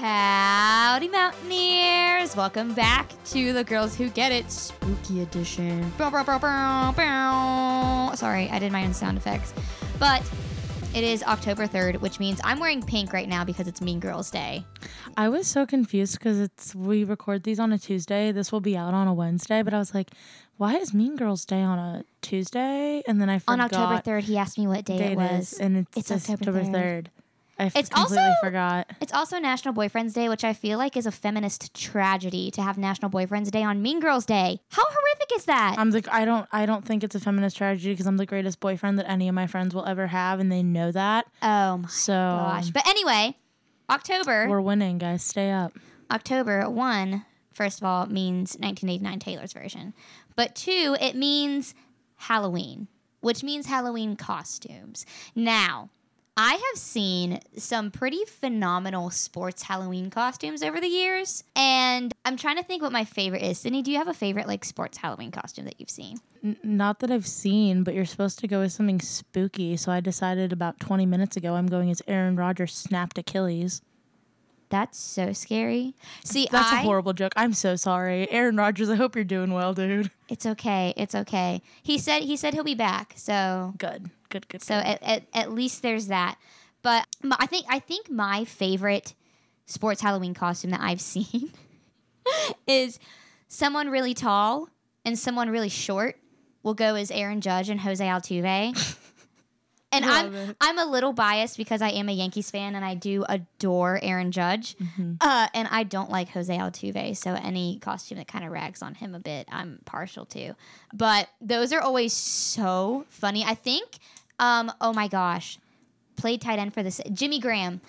Howdy, Mountaineers! Welcome back to the Girls Who Get It Spooky Edition. Bow, bow, bow. Sorry, I did my own sound effects. But it is October 3rd, which means I'm wearing pink right now because it's Mean Girls Day. I was so confused because it's we record these on a Tuesday. This will be out on a Wednesday, but I was like, why is Mean Girls Day on a Tuesday? And then I forgot On October 3rd, he asked me what day, day it was. is, and it's, It's October October 3rd. third. I f- It's completely also- forgot. It's also National Boyfriends Day, which I feel like is a feminist tragedy to have National Boyfriends Day on Mean Girls Day. How horrific is that? I'm the I don't I don't think it's a feminist tragedy because I'm the greatest boyfriend that any of my friends will ever have, and they know that. oh my So gosh. But anyway, October. we're winning, guys. Stay up. October, one, first of all, means 1989 Taylor's version. But two, it means Halloween, which means Halloween costumes. Now, I have seen some pretty phenomenal sports Halloween costumes over the years, and I'm trying to think what my favorite is. Sydney, do you have a favorite like sports Halloween costume that you've seen? N- not that I've seen, but you're supposed to go with something spooky. So I decided about 20 minutes ago I'm going as Aaron Rodgers snapped Achilles. That's so scary. See, That's I, a horrible joke. I'm so sorry, Aaron Rodgers. I hope you're doing well, dude. It's okay. It's okay. He said he said he'll be back. So Good, good, good. So at, at, at least there's that. But I think I think my favorite sports Halloween costume that I've seen is someone really tall and someone really short will go as Aaron Judge and Jose Altuve. And Love I'm it. I'm a little biased because I am a Yankees fan and I do adore Aaron Judge, Mm-hmm. uh, and I don't like Jose Altuve. So any costume that kind of rags on him a bit, I'm partial to. But those are always so funny. I think, um, oh my gosh, played tight end for this Jimmy Graham.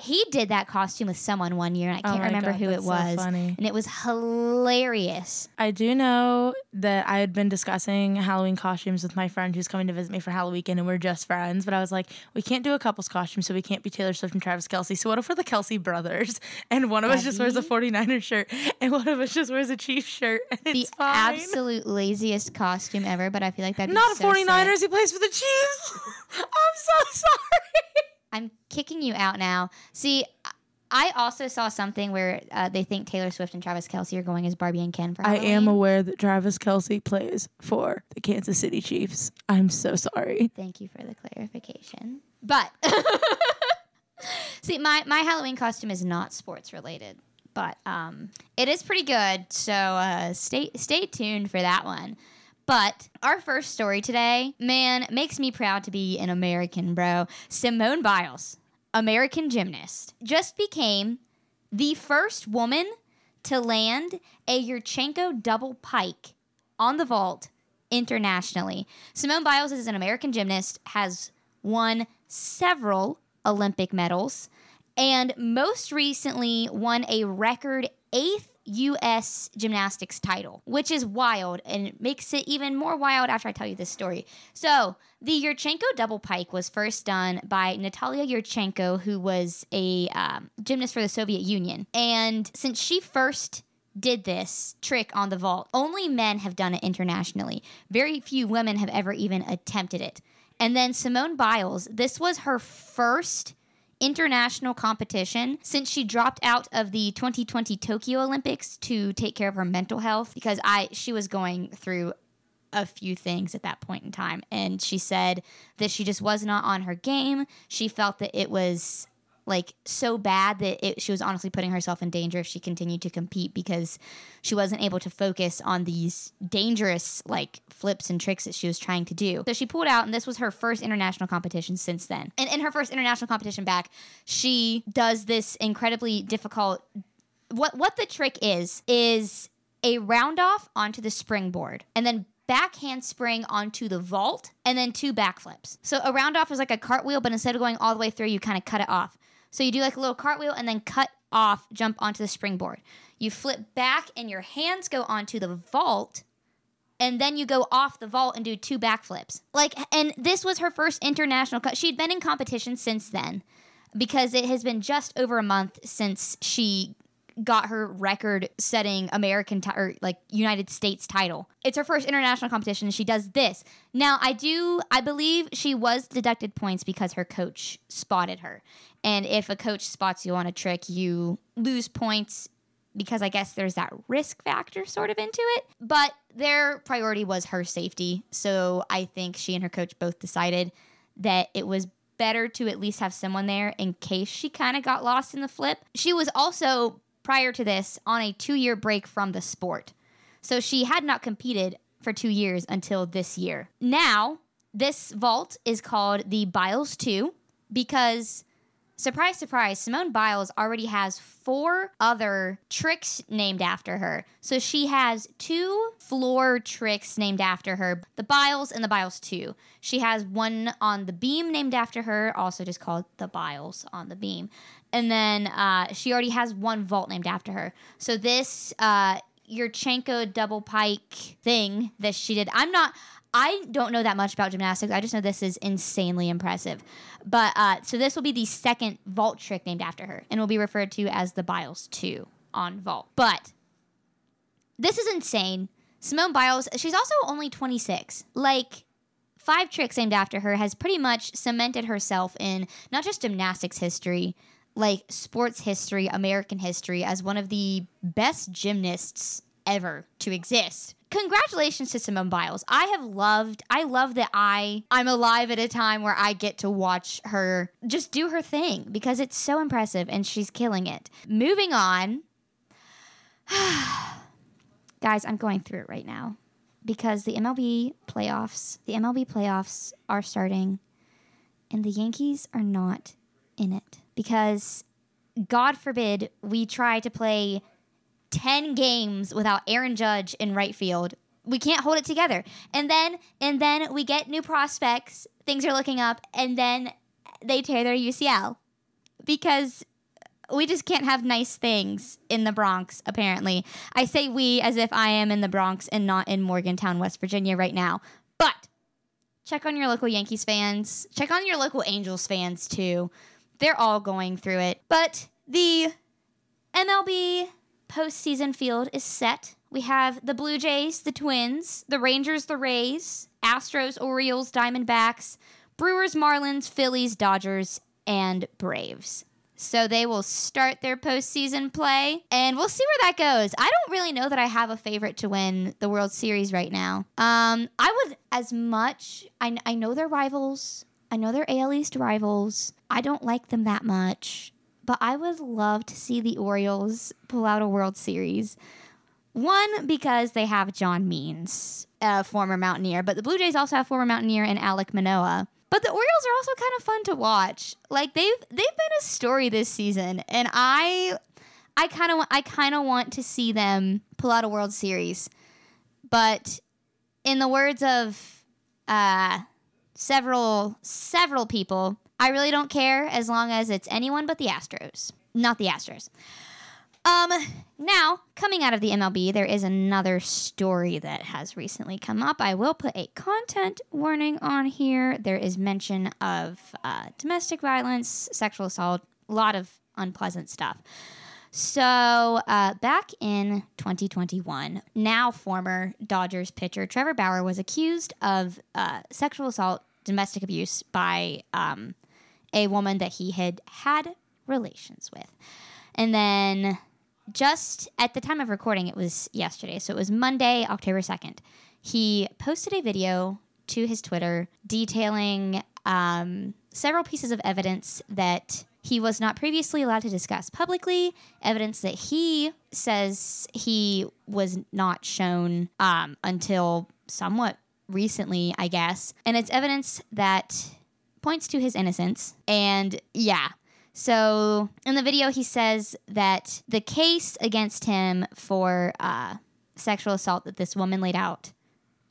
He did that costume with someone one year, and I Mm-hmm. Oh can't my remember God, who it so was, funny. and it was hilarious. I do know that I had been discussing Halloween costumes with my friend who's coming to visit me for Halloween, and we're just friends. But I was like, we can't do a couple's costume, so we can't be Taylor Swift and Travis Kelce. So what if we're the Kelce brothers? And one of us just wears a 49er shirt, and one of us just wears a Chiefs shirt, The fine. absolute laziest costume ever, but I feel like that'd be Not a so sick. 49ers. He plays for the Chiefs. I'm so sorry. I'm kicking you out now. See, I also saw something where uh, they think Taylor Swift and Travis Kelce are going as Barbie and Ken for Halloween. I am aware that Travis Kelce plays for the Kansas City Chiefs. I'm so sorry. Thank you for the clarification. But see, my my Halloween costume is not sports related, but um, it is pretty good. So uh, stay stay tuned for that one. But our first story today, man, makes me proud to be an American, bro. Simone Biles, American gymnast, just became the first woman to land a Yurchenko double pike on the vault internationally. Simone Biles is an American gymnast, has won several Olympic medals, and most recently won a record eighth U.S. gymnastics title, which is wild and makes it even more wild after I tell you this story. So, the Yurchenko double pike was first done by Natalia Yurchenko, who was a um, gymnast for the Soviet Union. And since she first did this trick on the vault. Only men have done it internationally. Very few women have ever even attempted it. And then Simone Biles, this was her first international competition since she dropped out of the 2020 Tokyo Olympics to take care of her mental health because I she was going through a few things at that point in time and she said that she just was not on her game. She felt that it was like so bad that it, she was honestly putting herself in danger if she continued to compete because she wasn't able to focus on these dangerous like flips and tricks that she was trying to do. So she pulled out, and this was her first international competition since then. And in her first international competition back, she does this incredibly difficult. What what the trick is is a round off onto the springboard, and then back handspring onto the vault, and then two backflips. So a round off is like a cartwheel, but instead of going all the way through, you kind of cut it off. So you do like a little cartwheel and then cut off, jump onto the springboard. You flip back and your hands go onto the vault and then you go off the vault and do two backflips. Like and this was her first international cut. She'd been in competition since then because it has been just over a month since she got her record setting American ti- or like United States title. It's her first international competition. She does this. Now, I do, I believe she was deducted points because her coach spotted her. And if a coach spots you on a trick, you lose points because I guess there's that risk factor sort of into it. But their priority was her safety. So I think she and her coach both decided that it was better to at least have someone there in case she kind of got lost in the flip. She was also, prior to this, on a two year break from the sport. So she had not competed for two years until this year. Now, this vault is called the Biles 2 because surprise, surprise, Simone Biles already has four other tricks named after her. So she has two floor tricks named after her the Biles and the Biles 2. She has one on the beam named after her, also just called the Biles on the beam. And then uh, she already has one vault named after her. So this. Uh, Yurchenko double pike thing that she did. I'm not. I don't know that much about gymnastics. I just know this is insanely impressive. But uh, so this will be the second vault trick named after her, and will be referred to as the Biles 2 on vault. But this is insane. Simone Biles, she's also only 26. Like, five tricks named after her has pretty much cemented herself in not just gymnastics history, like sports history, American history, as one of the best gymnasts ever to exist. Congratulations to Simone Biles. I have loved I love that I I'm alive at a time where I get to watch her just do her thing because it's so impressive and she's killing it. Moving on. Guys, I'm going through it right now because the MLB playoffs, the MLB playoffs are starting and the Yankees are not in it because God forbid we try to play 10 games without Aaron Judge in right field. We can't hold it together. And then and then we get new prospects, things are looking up and then they tear their UCL because we just can't have nice things in the Bronx, apparently. I say we as if I am in the Bronx and not in Morgantown, West Virginia right now. But check on your local Yankees fans. Check on your local Angels fans too. They're all going through it. But the MLB postseason field is set. We have the Blue Jays, the Twins, the Rangers, the Rays, Astros, Orioles, Diamondbacks, Brewers, Marlins, Phillies, Dodgers, and Braves. So they will start their postseason play, and we'll see where that goes. I don't really know that I have a favorite to win the World Series right now. Um, I would as much. I, I know they're rivals. I know they're AL East rivals. I don't like them that much, but I would love to see the Orioles pull out a World Series. One, because they have John Means, a former Mountaineer, but the Blue Jays also have former Mountaineer and Alek Manoah. But the Orioles are also kind of fun to watch. Like they've they've been a story this season, and I I kind of I kind of want to see them pull out a World Series. But in the words of uh, several several people, I really don't care as long as it's anyone but the Astros, not the Astros. Um, now coming out of the MLB, there is another story that has recently come up. I will put a content warning on here. There is mention of uh, domestic violence, sexual assault, a lot of unpleasant stuff. So, uh, back in 2021, now former Dodgers pitcher Trevor Bauer was accused of uh, sexual assault, domestic abuse by um, a woman that he had had relations with. And then, just at the time of recording, it was yesterday. So, it was Monday, October 2nd. He posted a video to his Twitter detailing um, several pieces of evidence that he was not previously allowed to discuss publicly, evidence that he says he was not shown um, until somewhat recently, I guess. And it's evidence that points to his innocence. And yeah. So in the video, he says that the case against him for uh, sexual assault that this woman laid out,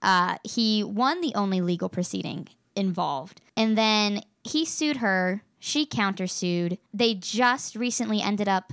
uh, he won the only legal proceeding involved. And then he sued her she countersued. They just recently ended up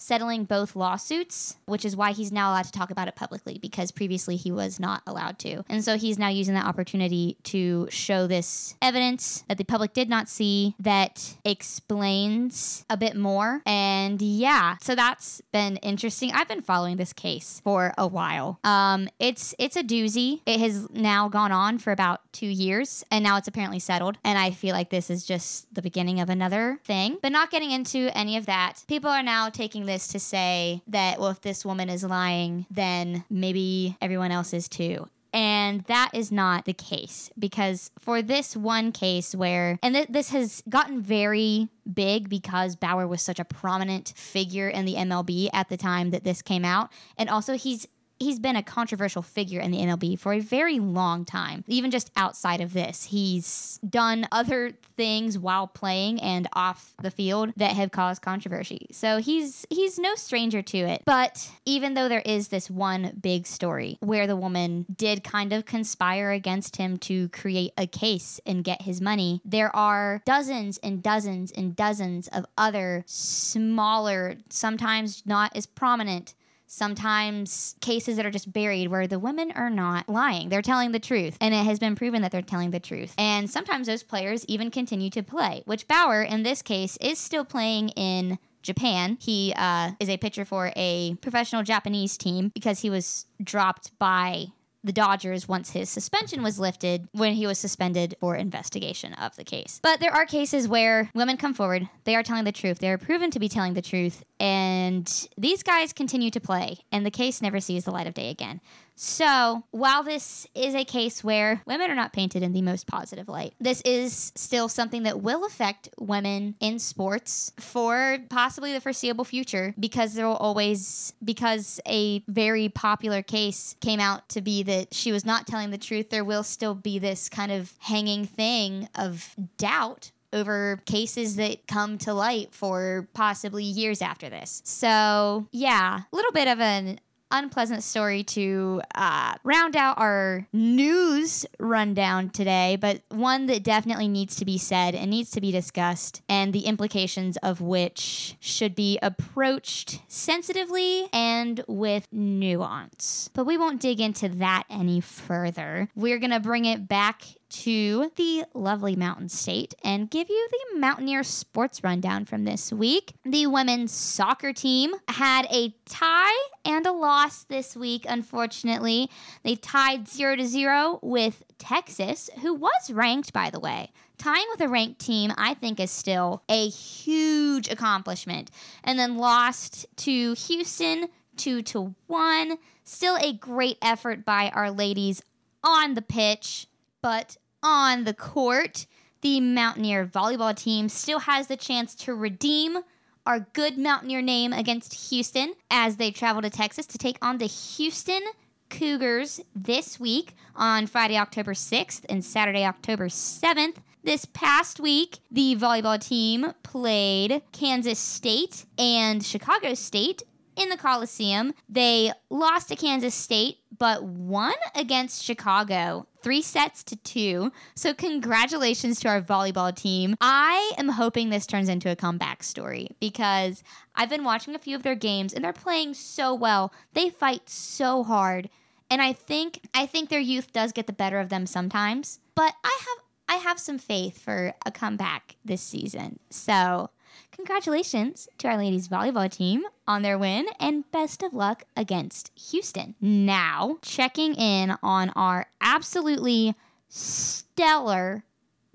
settling both lawsuits, which is why he's now allowed to talk about it publicly because previously he was not allowed to. And so he's now using that opportunity to show this evidence that the public did not see that explains a bit more. And yeah, so that's been interesting. I've been following this case for a while. Um, it's it's a doozy. It has now gone on for about two years, and now it's apparently settled. And I feel like this is just the beginning of another thing. But not getting into any of that, people are now taking this to say that well, if this woman is lying, then maybe everyone else is too. And that is not the case because for this one case where, and th- this has gotten very big because Bauer was such a prominent figure in the MLB at the time that this came out. And also, he's he's been a controversial figure in the MLB for a very long time. Even just outside of this, he's done other things while playing and off the field that have caused controversy. So he's he's no stranger to it. But even though there is this one big story where the woman did kind of conspire against him to create a case and get his money, there are dozens and dozens and dozens of other smaller, sometimes not as prominent sometimes cases that are just buried where the women are not lying. They're telling the truth. And it has been proven that they're telling the truth. And sometimes those players even continue to play, which Bauer, in this case, is still playing in Japan. He uh, is a pitcher for a professional Japanese team because he was dropped by the Dodgers once his suspension was lifted when he was suspended for investigation of the case. But there are cases where women come forward, they are telling the truth, they are proven to be telling the truth, and these guys continue to play, and the case never sees the light of day again. So, while this is a case where women are not painted in the most positive light, this is still something that will affect women in sports for possibly the foreseeable future because there will always, because a very popular case came out to be that she was not telling the truth, there will still be this kind of hanging thing of doubt over cases that come to light for possibly years after this. So, yeah, a little bit of an unpleasant story to uh, round out our news rundown today, but one that definitely needs to be said and needs to be discussed, and the implications of which should be approached sensitively and with nuance. But we won't dig into that any further. We're going to bring it back to the lovely Mountain State and give you the Mountaineer sports rundown from this week. The women's soccer team had a tie and a loss this week, unfortunately. They tied 0 to 0 with Texas, who was ranked, by the way. Tying with a ranked team, I think, is still a huge accomplishment. And then lost to Houston 2 to 1. Still a great effort by our ladies on the pitch. But on the court, the Mountaineer volleyball team still has the chance to redeem our good Mountaineer name against Houston as they travel to Texas to take on the Houston Cougars this week on Friday, October 6th and Saturday, October 7th. This past week, the volleyball team played Kansas State and Chicago State in the Coliseum. They lost to Kansas State, but won against Chicago three sets to two. So, congratulations to our volleyball team. I am hoping this turns into a comeback story because I've been watching a few of their games and they're playing so well. They fight so hard. And I think I think their youth does get the better of them sometimes, but I have I have some faith for a comeback this season. So, Congratulations to our ladies volleyball team on their win and best of luck against Houston. Now, checking in on our absolutely stellar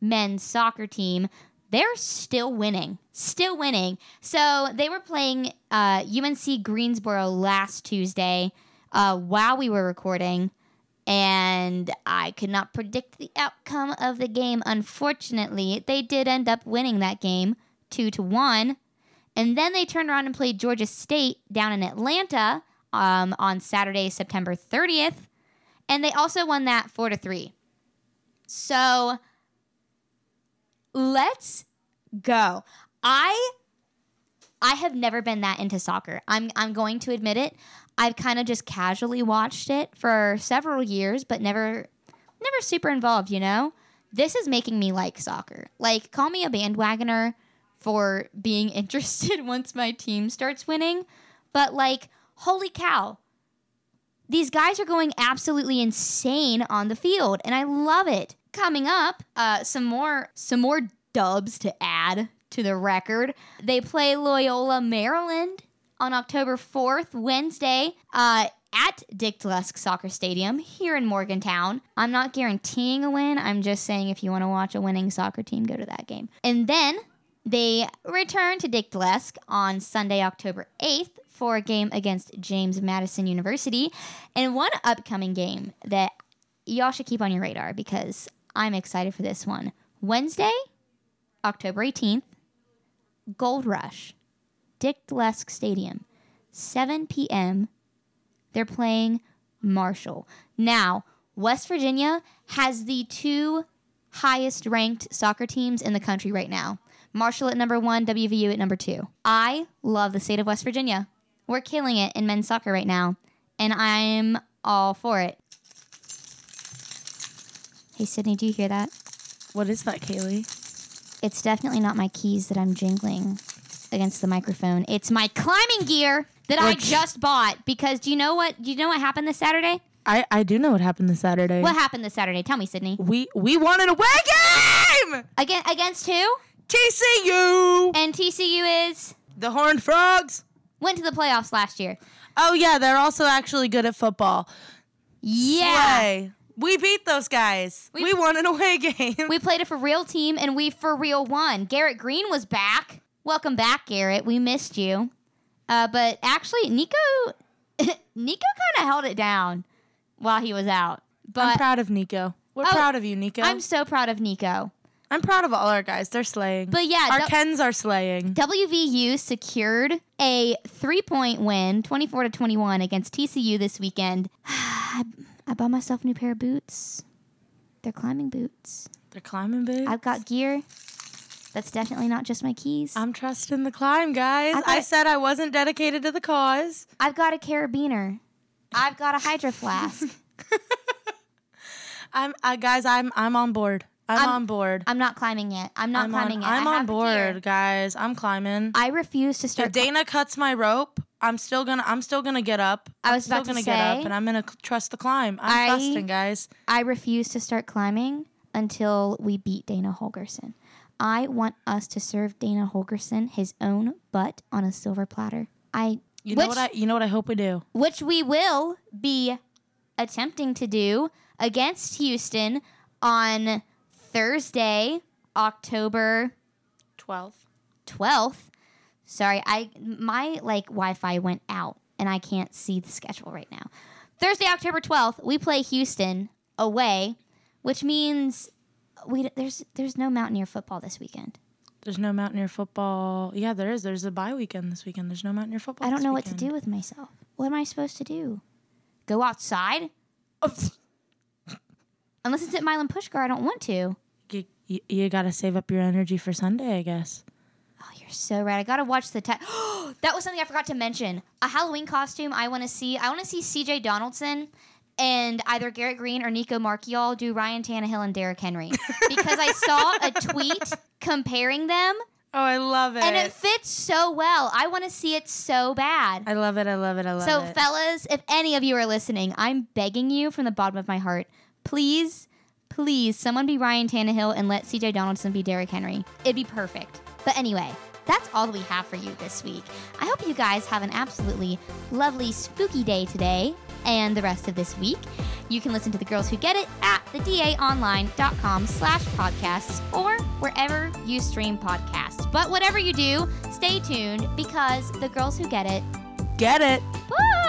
men's soccer team. They're still winning, still winning. So they were playing uh, UNC Greensboro last Tuesday uh, while we were recording and I could not predict the outcome of the game. Unfortunately, they did end up winning that game two to one. And then they turned around and played Georgia State down in Atlanta um, on Saturday, September 30th. And they also won that four to three. So let's go. I I have never been that into soccer. I'm I'm going to admit it. I've kind of just casually watched it for several years, but never never super involved, you know? This is making me like soccer. Like call me a bandwagoner, for being interested once my team starts winning. But like, holy cow. These guys are going absolutely insane on the field, and I love it. Coming up, uh, some more some more dubs to add to the record. They play Loyola, Maryland on October 4th, Wednesday, uh, at Dick Dlesk Soccer Stadium here in Morgantown. I'm not guaranteeing a win. I'm just saying if you want to watch a winning soccer team, go to that game. And then they return to Dick Dlesk on Sunday, October 8th for a game against James Madison University. And one upcoming game that y'all should keep on your radar because I'm excited for this one. Wednesday, October 18th, Gold Rush, Dick Dlesk Stadium, 7 p.m. They're playing Marshall. Now, West Virginia has the two highest ranked soccer teams in the country right now. Marshall at number one, WVU at number two. I love the state of West Virginia. We're killing it in men's soccer right now, and I'm all for it. Hey, Sydney, do you hear that? What is that, Kaeli? It's definitely not my keys that I'm jingling against the microphone. It's my climbing gear that I just bought because do you know what? Do you know what happened this Saturday? I, I do know what happened this Saturday. What happened this Saturday? Tell me, Sydney. We we won an away game. Again, against who? TCU. And TCU is The Horned Frogs. went to the playoffs last year. Oh yeah, they're also actually good at football. Yeah. Slay. We beat those guys. We- We, won an away game. We played a for real team and we for real won. Garrett Greene was back. Welcome back, Garrett. We missed you. Uh, but actually, Nico, Nico kind of held it down while he was out. But I'm proud of Nico. We're Oh, proud of you, Nico. I'm I'm, so proud of Nico. Proud of all our guys. They're slaying. But yeah, our Kens are slaying. WVU secured a three-point win, 24 to 21 against TCU this weekend. I, I bought myself a new pair of boots. They're climbing boots. They're climbing boots. I've got gear. That's definitely not just my keys. I'm trusting the climb, guys. I I, said I wasn't dedicated to the cause. I've got a carabiner. I've got a hydro flask. I'm, I, guys. I'm, I'm on board. I'm, I'm- on board. I'm not climbing it. I'm not I'm climbing on, it. I'm I on have the gear. board, guys. I'm climbing. I refuse to start. If. Dana cuts my rope, I'm still gonna. I'm still gonna get up. I I'm was still about to gonna get up, say- and I'm gonna trust the climb. I'm I- trusting, guys. I refuse to start climbing until we beat Dana Holgorsen. I want us to serve Dana Holgorsen his own butt on a silver platter. I You know what I. You know what I hope we do. which we will be attempting to do against Houston on Thursday, October 12th. 12th. Sorry, I my like Wi-Fi went out and I can't see the schedule right now. Thursday, October 12th, we play Houston away, which means we there's there's no Mountaineer football this weekend. There's no Mountaineer football. Yeah, there is. There's a bye weekend this weekend. There's no Mountaineer football. I don't know what to do with myself. What am I supposed to do? Go outside? Unless it's at Milan Puskar, I don't want to. You, you, you gotta save up your energy for Sunday, I guess. Oh, you're so right. I gotta watch the. Ta- that was something I forgot to mention. A Halloween costume I want to see. I want to see C.J. Donaldson and either Garrett Greene or Nico Marchiol do Ryan Tannehill and Derrick Henry because I saw a tweet comparing them Oh, I love it. and it fits so well. I want to see it so bad. I love it. I love it. I love So, it. So, fellas, if any of you are listening, I'm begging you from the bottom of my heart, please, please, someone be Ryan Tannehill and let CJ Donaldson be Derrick Henry. It'd be perfect. But anyway, that's all that we have for you this week. I hope you guys have an absolutely lovely, spooky day today and the rest of this week. You can listen to The Girls Who Get It at thedaonline.com slash podcasts or wherever you stream podcasts. But whatever you do, stay tuned because The Girls Who Get It Get it. Woo!